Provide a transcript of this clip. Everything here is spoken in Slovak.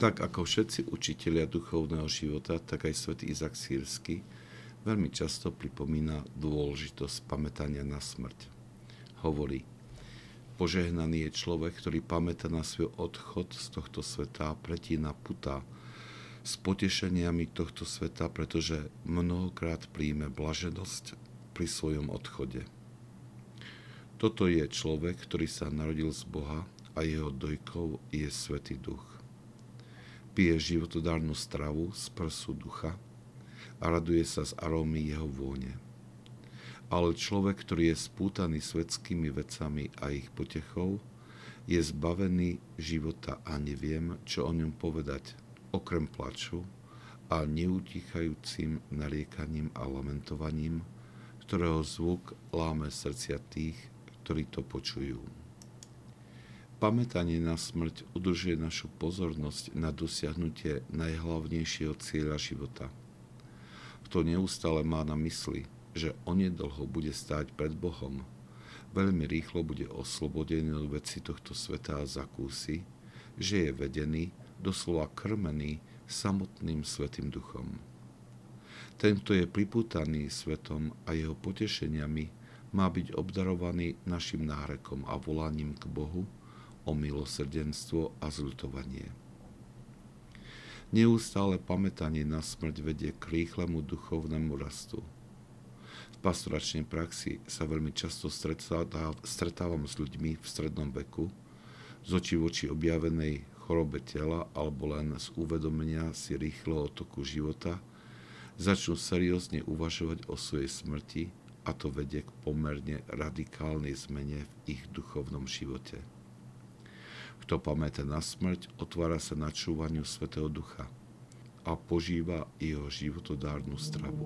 Tak ako všetci učitelia duchovného života, tak aj svätý Izak Sírsky veľmi často pripomína dôležitosť pamätania na smrť. Hovorí, požehnaný je človek, ktorý pamätá na svoj odchod z tohto sveta a pretína puta s potešeniami tohto sveta, pretože mnohokrát príjme blaženosť pri svojom odchode. Toto je človek, ktorý sa narodil z Boha a jeho dojkou je Svetý Duch. Pije životodárnu stravu z prsu ducha a raduje sa z arómy jeho vône. Ale človek, ktorý je spútaný svetskými vecami a ich potechou, je zbavený života a neviem, čo o ňom povedať, okrem plaču a neutichajúcim nariekaním a lamentovaním, ktorého zvuk láme srdcia tých, ktorí to počujú. Pamätanie na smrť udržuje našu pozornosť na dosiahnutie najhlavnejšieho cieľa života. Kto neustále má na mysli, že onedlho bude stáť pred Bohom, veľmi rýchlo bude oslobodený od veci tohto sveta a zakúsi, že je vedený, doslova krmený samotným Svetým Duchom. Ten, kto je pripútaný svetom a jeho potešeniami, má byť obdarovaný našim nárekom a volaním k Bohu, o milosrdenstvo a zľutovanie. Neustále pamätanie na smrť vedie k rýchlemu duchovnému rastu. V pastoračnej praxi sa veľmi často stretávam s ľuďmi v strednom veku, z očí v oči objavenej chorobe tela alebo len z uvedomenia si rýchleho toku života, začnú seriózne uvažovať o svojej smrti a to vedie k pomerne radikálnej zmene v ich duchovnom živote. Kto pamätá na smrť, otvára sa načúvaniu Svetého Ducha a požíva jeho životodárnu stravu.